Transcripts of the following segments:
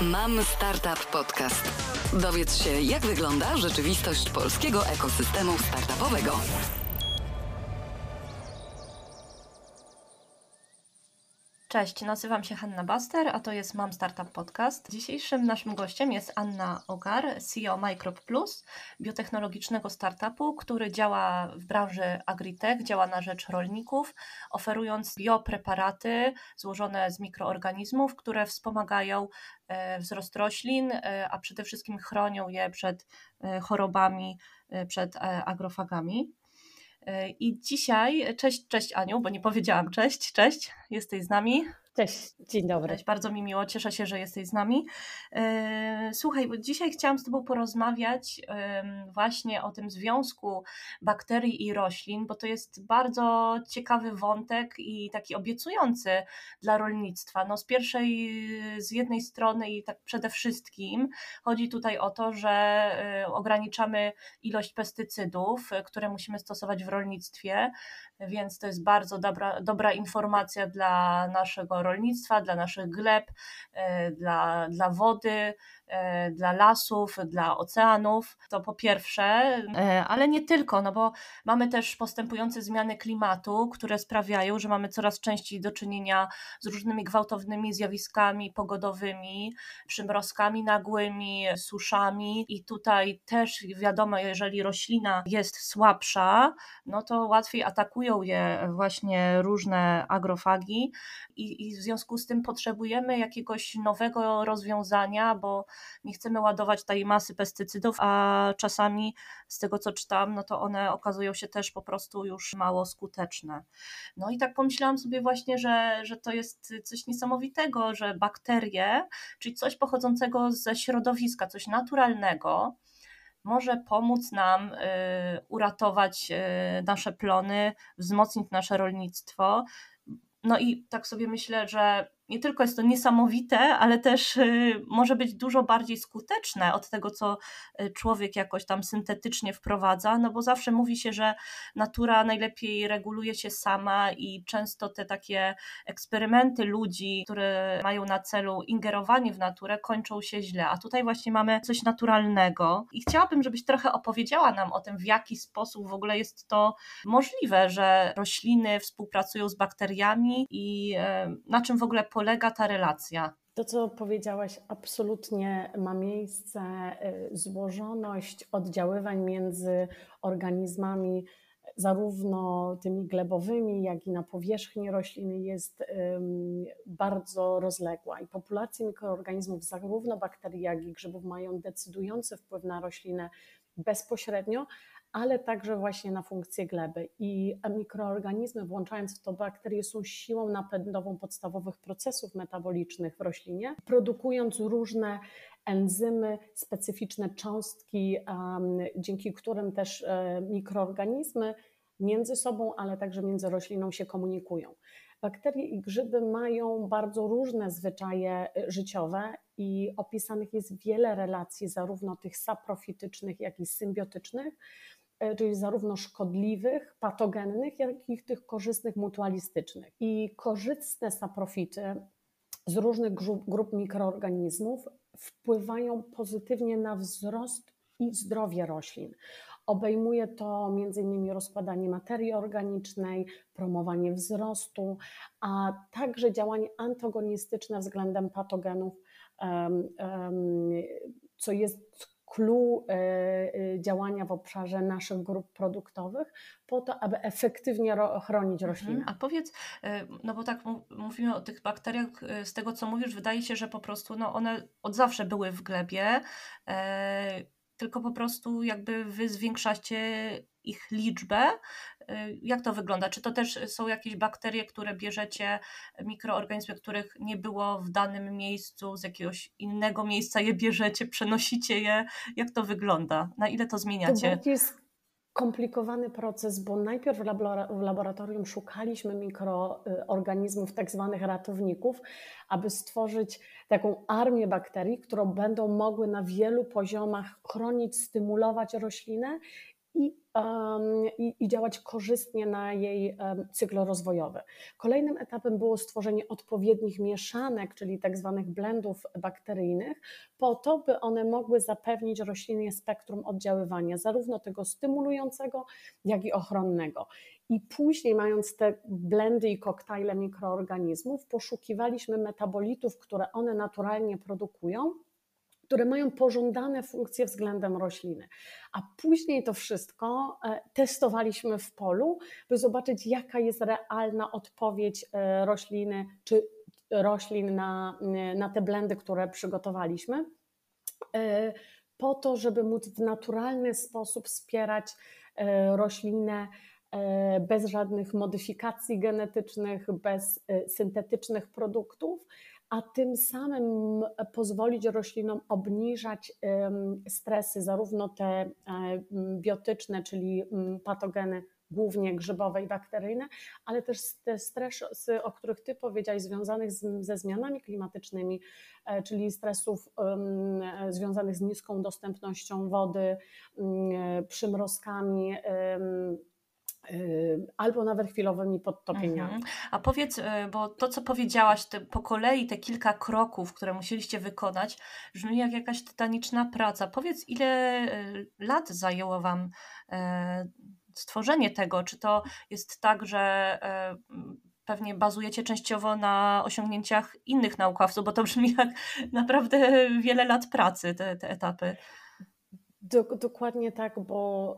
Mam Startup Podcast. Dowiedz się, jak wygląda rzeczywistość polskiego ekosystemu startupowego. Cześć, nazywam się Hanna Baster, a to jest Mam Startup Podcast. Dzisiejszym naszym gościem jest Anna Ogar, CEO Microb Plus, biotechnologicznego startupu, który działa w branży agritech, działa na rzecz rolników, oferując biopreparaty złożone z mikroorganizmów, które wspomagają e, wzrost roślin, e, a przede wszystkim chronią je przed e, chorobami, przed agrofagami. I dzisiaj, cześć, cześć Aniu, bo nie powiedziałam cześć, cześć, jesteś z nami. Cześć, dzień dobry. Cześć, bardzo mi miło, cieszę się, że jesteś z nami. E, słuchaj, dzisiaj chciałam z Tobą porozmawiać właśnie o tym związku bakterii i roślin, bo to jest bardzo ciekawy wątek i taki obiecujący dla rolnictwa. No z pierwszej, z jednej strony i tak przede wszystkim chodzi tutaj o to, że e, ograniczamy ilość pestycydów, które musimy stosować w rolnictwie, więc to jest bardzo dobra, dobra informacja dla naszego rolnictwa, dla naszych gleb, e, dla, dla wody, dla lasów, dla oceanów, to po pierwsze, e, ale nie tylko, no bo mamy też postępujące zmiany klimatu, które sprawiają, że mamy coraz częściej do czynienia z różnymi gwałtownymi zjawiskami pogodowymi, przymrozkami nagłymi, suszami. I tutaj też wiadomo, jeżeli roślina jest słabsza, no to łatwiej atakują je właśnie różne agrofagi i, i w związku z tym potrzebujemy jakiegoś nowego rozwiązania, bo nie chcemy ładować tej masy pestycydów, a czasami z tego co czytam, no to one okazują się też po prostu już mało skuteczne. No i tak pomyślałam sobie właśnie, że, że to jest coś niesamowitego, że bakterie, czyli coś pochodzącego ze środowiska, coś naturalnego, może pomóc nam y, uratować y, nasze plony, wzmocnić nasze rolnictwo. No i tak sobie myślę, że nie tylko jest to niesamowite, ale też y, może być dużo bardziej skuteczne od tego, co y, człowiek jakoś tam syntetycznie wprowadza, no bo zawsze mówi się, że natura najlepiej reguluje się sama i często te takie eksperymenty ludzi, które mają na celu ingerowanie w naturę, kończą się źle. A tutaj właśnie mamy coś naturalnego i chciałabym, żebyś trochę opowiedziała nam o tym, w jaki sposób w ogóle jest to możliwe, że rośliny współpracują z bakteriami i y, na czym w ogóle polega ta relacja? To, co powiedziałaś, absolutnie ma miejsce. Y, złożoność oddziaływań między organizmami, zarówno tymi glebowymi, jak i na powierzchni rośliny, jest bardzo rozległa. I populacje mikroorganizmów, zarówno bakterii, jak i grzybów, mają decydujący wpływ na roślinę bezpośrednio, ale także właśnie na funkcję gleby. I mikroorganizmy, włączając w to bakterie, są siłą napędową podstawowych procesów metabolicznych w roślinie, produkując różne enzymy, specyficzne cząstki, dzięki którym też um, mikroorganizmy między sobą, ale także między rośliną się komunikują. Bakterie i grzyby mają bardzo różne zwyczaje y, życiowe i opisanych jest wiele relacji, zarówno tych saprofitycznych, jak i symbiotycznych, E, czyli zarówno szkodliwych, patogennych, jak i tych korzystnych, mutualistycznych. I korzystne saprofity z różnych grup mikroorganizmów wpływają pozytywnie na wzrost i zdrowie roślin. Obejmuje to m.in. rozkładanie materii organicznej, promowanie wzrostu, a także działanie antagonistyczne względem patogenów, co jest clue e, działania w obszarze naszych grup produktowych, po to, aby efektywnie chronić mhm. rośliny. A powiedz, e, no bo tak mówimy o tych bakteriach, e, z tego co mówisz, wydaje się, że po prostu no one od zawsze były w glebie, tylko po prostu jakby wy zwiększacie ich liczbę. Y, jak to wygląda? Czy to też są jakieś bakterie, które bierzecie, mikroorganizmy, których nie było w danym miejscu, z jakiegoś innego miejsca je bierzecie, przenosicie je? Jak to wygląda? Na ile to zmieniacie? To jest skomplikowany proces, bo najpierw w laboratorium szukaliśmy mikroorganizmów, tak zwanych ratowników, aby stworzyć taką armię bakterii, które będą mogły na wielu poziomach chronić, stymulować roślinę i, i, i, działać korzystnie na jej cykl rozwojowy. Kolejnym etapem było stworzenie odpowiednich mieszanek, czyli tak zwanych blendów bakteryjnych, po to, by one mogły zapewnić roślinie spektrum oddziaływania, zarówno tego stymulującego, jak i ochronnego. I później, mając te blendy i koktajle mikroorganizmów, poszukiwaliśmy metabolitów, które one naturalnie produkują które mają pożądane funkcje względem rośliny. A później to wszystko e, testowaliśmy w polu, by zobaczyć, jaka jest realna odpowiedź e, rośliny czy roślin na, na te blendy, które przygotowaliśmy, e, po to, żeby móc w naturalny sposób wspierać roślinę bez żadnych modyfikacji genetycznych, bez syntetycznych produktów a tym samym pozwolić roślinom obniżać stresy, zarówno te e, biotyczne, czyli patogeny głównie grzybowe i bakteryjne, ale też te stresy, o których Ty powiedziałeś, związanych z, ze zmianami klimatycznymi, e, czyli stresów um, związanych z niską dostępnością wody, um, przymrozkami, um, albo nawet chwilowymi podtopieniami. Mhm. A powiedz, y, bo to, co powiedziałaś, te, po kolei te kilka kroków, które musieliście wykonać, brzmi jak jakaś tytaniczna praca. Powiedz, ile y, lat zajęło Wam e, stworzenie tego? Czy to jest tak, że pewnie bazujecie częściowo na osiągnięciach innych naukowców, bo to brzmi jak naprawdę wiele lat pracy, te, te etapy. Dokładnie tak, bo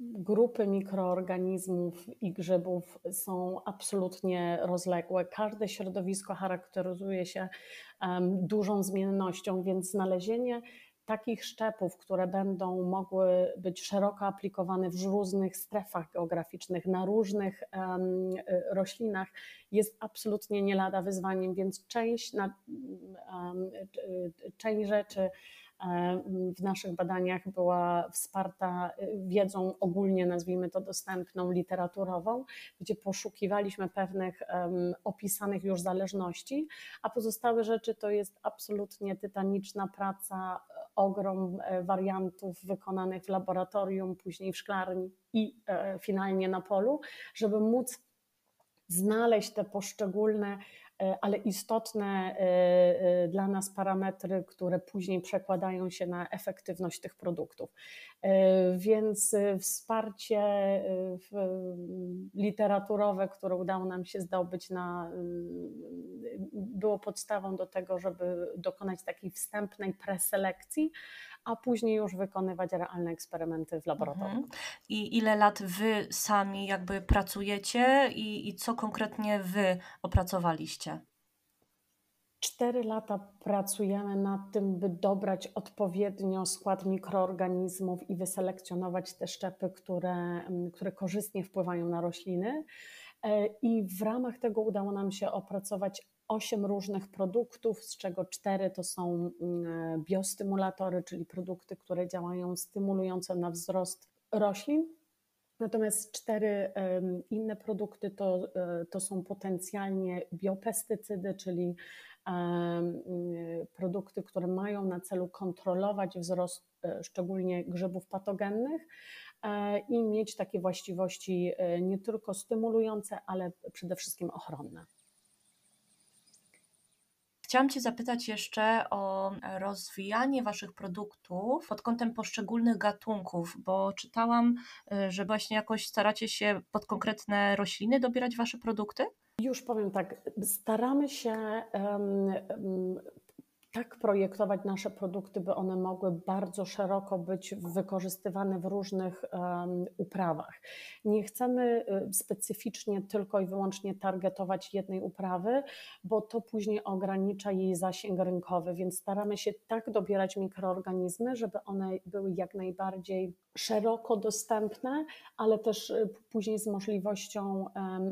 grupy mikroorganizmów i grzybów są absolutnie rozległe. Każde środowisko charakteryzuje się dużą zmiennością, więc znalezienie takich szczepów, które będą mogły być szeroko aplikowane w różnych strefach geograficznych, na różnych um, roślinach, jest absolutnie nie lada wyzwaniem, więc część, na, um, część rzeczy w naszych badaniach była wsparta e, wiedzą ogólnie, nazwijmy to dostępną, literaturową, gdzie poszukiwaliśmy pewnych opisanych już zależności, a pozostałe rzeczy to jest absolutnie tytaniczna praca, ogrom e, wariantów wykonanych w laboratorium, później w szklarni i finalnie na polu, żeby móc znaleźć te poszczególne E, ale istotne e, e, dla nas parametry, które później przekładają się na efektywność tych produktów. Więc wsparcie literaturowe, które udało nam się zdobyć, na, było podstawą do tego, żeby dokonać takiej wstępnej preselekcji, a później już wykonywać realne eksperymenty w laboratorium. Mhm. I ile lat wy sami jakby pracujecie i, i co konkretnie wy opracowaliście? Cztery lata pracujemy nad tym, by dobrać odpowiednio skład mikroorganizmów i wyselekcjonować te szczepy, które, mm, które korzystnie wpływają na rośliny. E, I w ramach tego udało nam się opracować osiem różnych produktów, z czego cztery to są mm, biostymulatory, czyli produkty, które działają stymulująco na wzrost roślin. Natomiast cztery inne produkty to, e, to są potencjalnie biopestycydy, czyli produkty, które mają na celu kontrolować wzrost e, szczególnie grzybów patogennych e, i mieć takie właściwości nie tylko stymulujące, ale przede wszystkim ochronne. Chciałam Cię zapytać jeszcze o rozwijanie Waszych produktów pod kątem poszczególnych gatunków, bo czytałam, y, że właśnie jakoś staracie się pod konkretne rośliny dobierać Wasze produkty? Już powiem tak, staramy się um, um, tak projektować nasze produkty, by one mogły bardzo szeroko być wykorzystywane w różnych um, uprawach. Nie chcemy y, specyficznie tylko i wyłącznie targetować jednej uprawy, bo to później ogranicza jej zasięg rynkowy, więc staramy się tak dobierać mikroorganizmy, żeby one były jak najbardziej szeroko dostępne, ale też y, później z możliwością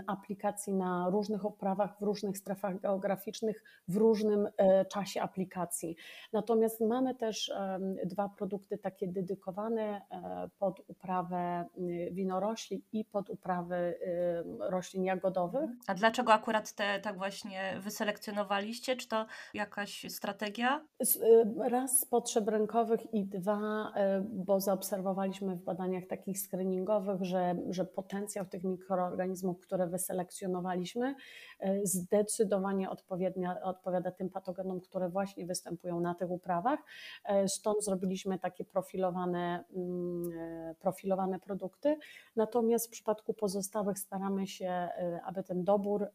aplikacji na różnych uprawach, w różnych strefach geograficznych, w różnym e, czasie aplikacji. Natomiast mamy też dwa produkty takie dedykowane e, pod uprawę y, winorośli i pod uprawę y, roślin jagodowych. A dlaczego akurat te tak właśnie wyselekcjonowaliście? Czy to jakaś strategia? Y, raz z potrzeb rynkowych i dwa, bo zaobserwowaliśmy w badaniach takich screeningowych, że, że potencjał tych mikroorganizmów, które wyselekcjonowaliśmy, e, zdecydowanie odpowiada tym patogenom, które właśnie występują na tych uprawach. E, stąd zrobiliśmy takie profilowane, mm, e, profilowane produkty. Natomiast w przypadku pozostałych staramy się, aby ten dobór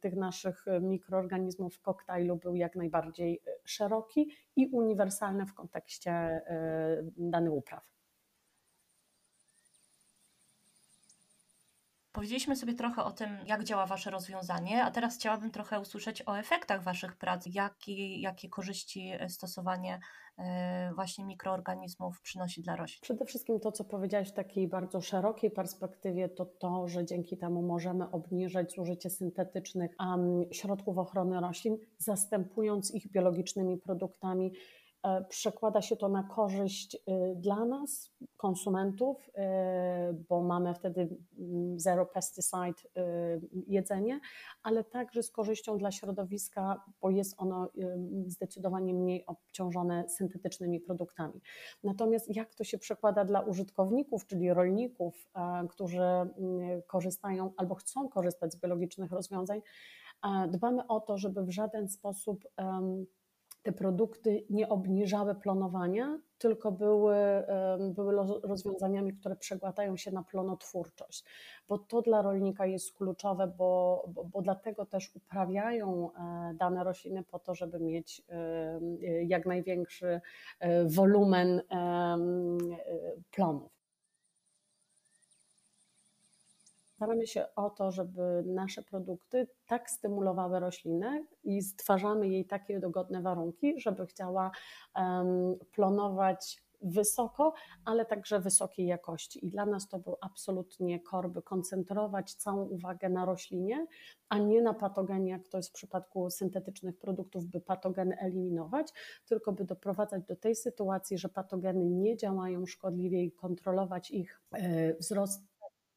tych naszych mikroorganizmów w koktajlu był jak najbardziej szeroki i uniwersalny w kontekście danych upraw. Powiedzieliśmy sobie trochę o tym, jak działa Wasze rozwiązanie, a teraz chciałabym trochę usłyszeć o efektach Waszych prac. Jakie, jakie korzyści stosowanie e, właśnie mikroorganizmów przynosi dla roślin? Przede wszystkim to, co powiedziałeś w takiej bardzo szerokiej perspektywie, to to, że dzięki temu możemy obniżać zużycie syntetycznych środków ochrony roślin, zastępując ich biologicznymi produktami E, przekłada się to na korzyść y, dla nas, konsumentów, y, bo mamy wtedy mm, zero pesticide y, jedzenie, ale także z korzyścią dla środowiska, bo jest ono zdecydowanie mniej obciążone syntetycznymi produktami. Natomiast jak to się przekłada dla użytkowników, czyli rolników, e, którzy mm, korzystają albo chcą korzystać z biologicznych rozwiązań, e, dbamy o to, żeby w żaden sposób te produkty nie obniżały plonowania, tylko były, były rozwiązaniami, które przegładają się na plonotwórczość, bo to dla rolnika jest kluczowe, bo, bo, bo dlatego też uprawiają e, dane rośliny po to, żeby mieć jak największy e, wolumen plonów. Staramy się o to, żeby nasze produkty tak stymulowały roślinę i stwarzamy jej takie dogodne warunki, żeby chciała plonować wysoko, ale także wysokiej jakości. I dla nas to był absolutnie kor, by koncentrować całą uwagę na roślinie, a nie na patogenie, jak to jest w przypadku syntetycznych produktów, by patogeny eliminować, tylko by doprowadzać do tej sytuacji, że patogeny nie działają szkodliwie i kontrolować ich e,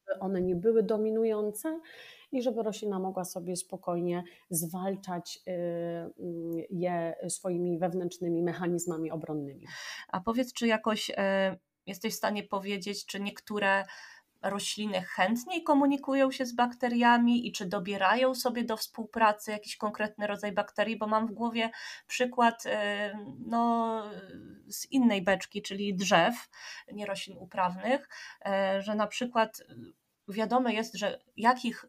wzrost one nie były dominujące i żeby roślina mogła sobie spokojnie zwalczać y, y, je swoimi wewnętrznymi mechanizmami obronnymi. A powiedz, czy jakoś e, jesteś w stanie powiedzieć, czy niektóre rośliny chętniej komunikują się z bakteriami i czy dobierają sobie do współpracy jakiś konkretny rodzaj bakterii, bo mam w głowie przykład e, no, z innej beczki, czyli drzew, nie roślin uprawnych, e, że na przykład wiadome jest, że jakich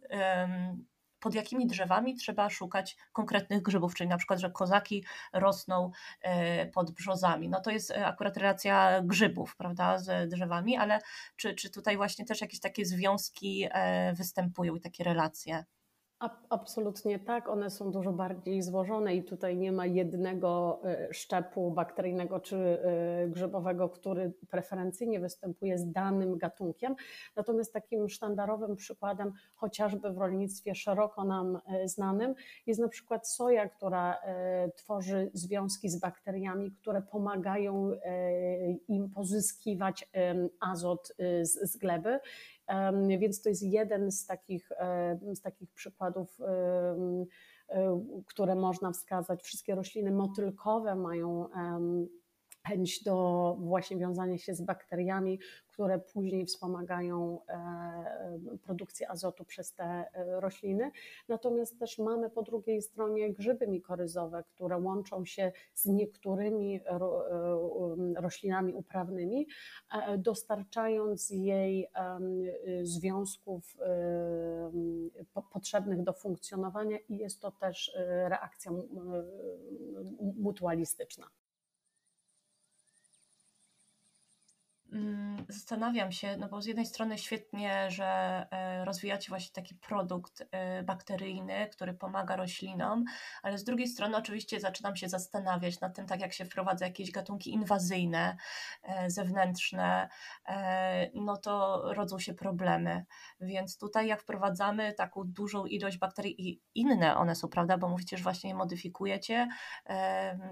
pod jakimi drzewami trzeba szukać konkretnych grzybów, czyli na przykład, że kozaki rosną e, pod brzozami. No to jest e, akurat relacja grzybów, prawda, z drzewami, ale czy, czy tutaj właśnie też jakieś takie związki e, występują i takie relacje? Absolutnie tak, one są dużo bardziej złożone i tutaj nie ma jednego e, szczepu bakteryjnego czy e, grzybowego, który preferencyjnie występuje z danym gatunkiem. Natomiast takim sztandarowym przykładem, chociażby w rolnictwie szeroko nam e, znanym, jest na przykład soja, która tworzy związki z bakteriami, które pomagają im pozyskiwać azot z gleby więc to jest jeden z takich, z takich przykładów, które można wskazać. Wszystkie rośliny motylkowe mają chęć do właśnie wiązania się z bakteriami, które później wspomagają e, produkcję azotu przez te e, rośliny. Natomiast też mamy po drugiej stronie grzyby mikoryzowe, które łączą się z niektórymi e, roślinami uprawnymi, dostarczając jej związków potrzebnych do funkcjonowania i jest to też reakcja mutualistyczna. Zastanawiam się, no bo z jednej strony świetnie, że e, rozwijacie właśnie taki produkt e, bakteryjny, który pomaga roślinom, ale z drugiej strony oczywiście zaczynam się zastanawiać nad tym, tak jak się wprowadza jakieś gatunki inwazyjne, e, zewnętrzne, no to rodzą się problemy. Więc tutaj jak wprowadzamy taką dużą ilość bakterii i inne one są, prawda, bo mówicie, że właśnie je modyfikujecie,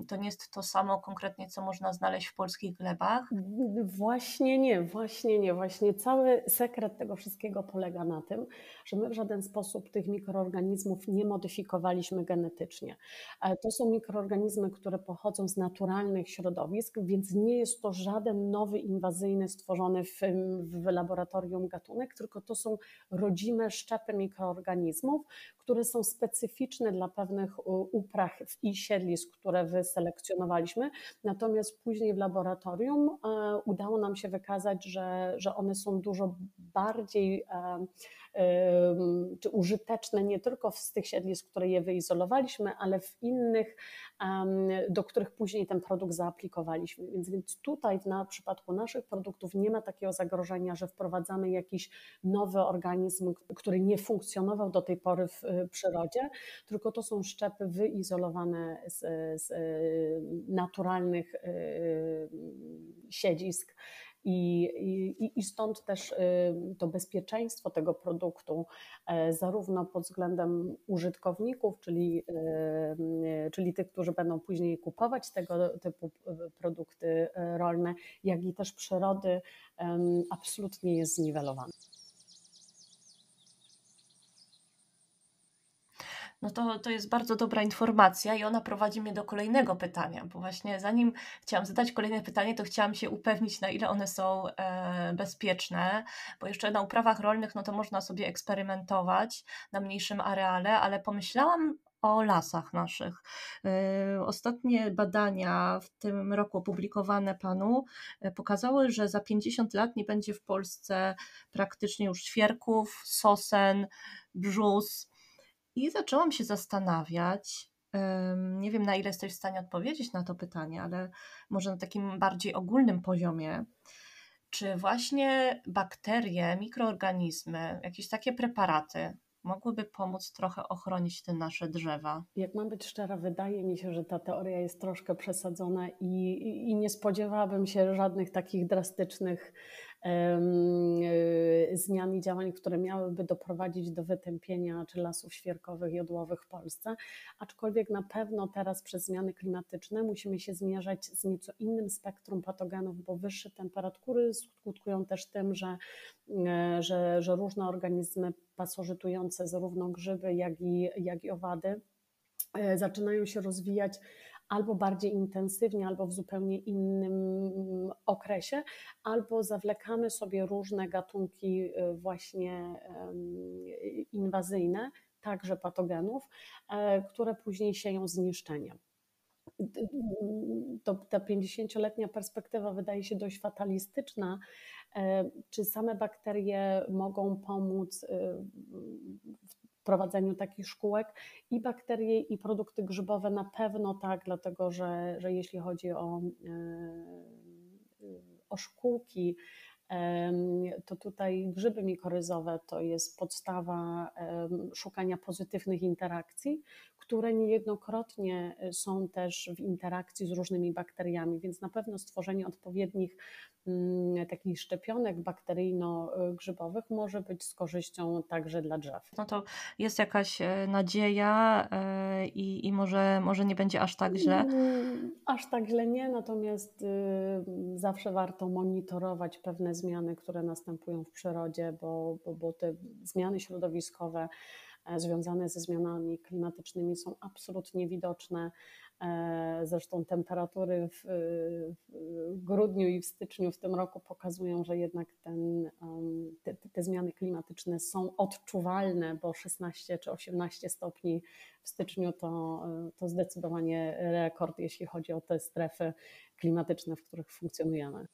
to nie jest to samo konkretnie, co można znaleźć w polskich glebach. Właśnie Właśnie nie, właśnie nie. Właśnie cały sekret tego wszystkiego polega na tym, że my w żaden sposób tych mikroorganizmów nie modyfikowaliśmy genetycznie. E, to są mikroorganizmy, które pochodzą z naturalnych środowisk, więc nie jest to żaden nowy, inwazyjny, stworzony w, w laboratorium gatunek, tylko to są rodzime szczepy mikroorganizmów, które są specyficzne dla pewnych upraw i siedlisk, które wyselekcjonowaliśmy. Natomiast później w laboratorium e, udało nam się wykazać, że, że one są dużo bardziej e, czy użyteczne nie tylko z tych siedlisk, które je wyizolowaliśmy, ale w innych, do których później ten produkt zaaplikowaliśmy. Więc, więc tutaj w przypadku naszych produktów nie ma takiego zagrożenia, że wprowadzamy jakiś nowy organizm, który nie funkcjonował do tej pory w przyrodzie, tylko to są szczepy wyizolowane z, z naturalnych siedzisk i, i, I stąd też y, to bezpieczeństwo tego produktu, e, zarówno pod względem użytkowników, czyli, y, czyli tych, którzy będą później kupować tego typu produkty rolne, jak i też przyrody, absolutnie jest zniwelowany. No to, to jest bardzo dobra informacja i ona prowadzi mnie do kolejnego pytania, bo właśnie zanim chciałam zadać kolejne pytanie, to chciałam się upewnić, na ile one są e, bezpieczne, bo jeszcze na uprawach rolnych, no to można sobie eksperymentować na mniejszym areale, ale pomyślałam o lasach naszych. E, ostatnie badania w tym roku opublikowane panu e, pokazały, że za 50 lat nie będzie w Polsce praktycznie już świerków, sosen, brzus. I zaczęłam się zastanawiać, nie wiem na ile jesteś w stanie odpowiedzieć na to pytanie, ale może na takim bardziej ogólnym poziomie, czy właśnie bakterie, mikroorganizmy, jakieś takie preparaty mogłyby pomóc trochę ochronić te nasze drzewa? Jak mam być szczera, wydaje mi się, że ta teoria jest troszkę przesadzona i, i, nie spodziewałabym się żadnych takich drastycznych zmian i działań, które miałyby doprowadzić do wytępienia czy lasów świerkowych, jodłowych w Polsce. Aczkolwiek na pewno teraz przez zmiany klimatyczne musimy się zmierzać z nieco innym spektrum patogenów, bo wyższe temperatury skutkują też tym, że, e, że, że różne organizmy pasożytujące, zarówno grzyby, jak i, jak i owady, e, zaczynają się rozwijać albo bardziej intensywnie, albo w zupełnie innym okresie, albo zawlekamy sobie różne gatunki y, właśnie inwazyjne, także patogenów, e, które później sieją zniszczenie. To, ta 50-letnia perspektywa wydaje się dość fatalistyczna. E, czy same bakterie mogą pomóc y, w prowadzeniu takich szkółek i bakterie i produkty grzybowe na pewno tak, dlatego że, że jeśli chodzi o, e, o szkółki, to tutaj grzyby mikoryzowe to jest podstawa szukania pozytywnych interakcji, które niejednokrotnie są też w interakcji z różnymi bakteriami, więc na pewno stworzenie odpowiednich takich szczepionek bakteryjno-grzybowych może być z korzyścią także dla drzew. No to jest jakaś e, nadzieja e, i, i może, może nie będzie aż tak źle? Mm, aż tak źle nie, natomiast y, zawsze warto monitorować pewne zmiany, które następują w przyrodzie, bo, bo, bo te zmiany środowiskowe e, związane ze zmianami klimatycznymi są absolutnie widoczne. E, zresztą temperatury w, grudniu i w styczniu w tym roku pokazują, że jednak ten, te, te, zmiany klimatyczne są odczuwalne, bo 16 czy 18 stopni w styczniu to, to zdecydowanie rekord, jeśli chodzi o te strefy klimatyczne, w których funkcjonujemy.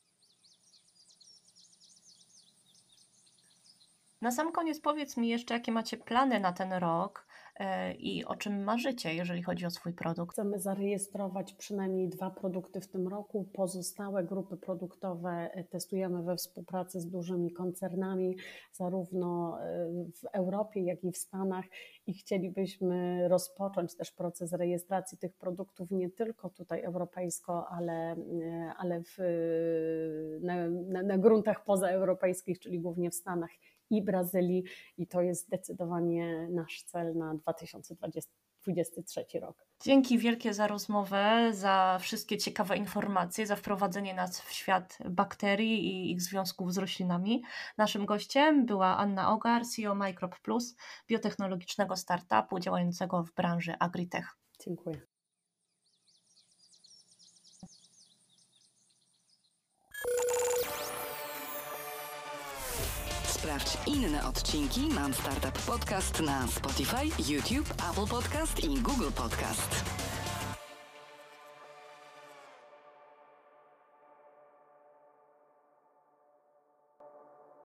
Na sam koniec powiedz mi jeszcze, jakie macie plany na ten rok e, i o czym marzycie, jeżeli chodzi o swój produkt. Chcemy zarejestrować przynajmniej dwa produkty w tym roku. Pozostałe grupy produktowe e, testujemy we współpracy z dużymi koncernami, zarówno e, w Europie, jak i w Stanach i chcielibyśmy rozpocząć też proces rejestracji tych produktów nie tylko tutaj europejsko, ale, ale w, na, na, na gruntach pozaeuropejskich, czyli głównie w Stanach i Brazylii i to jest zdecydowanie nasz cel na 2020 2023 rok. Dzięki wielkie za rozmowę, za wszystkie ciekawe informacje, za wprowadzenie nas w świat bakterii i ich związków z roślinami. Naszym gościem była Anna Ogar, CEO Microb Plus, biotechnologicznego startupu działającego w branży agritech. Dziękuję. Sprawdź inne odcinki Mam Startup Podcast na Spotify, YouTube, Apple Podcast i Google Podcast.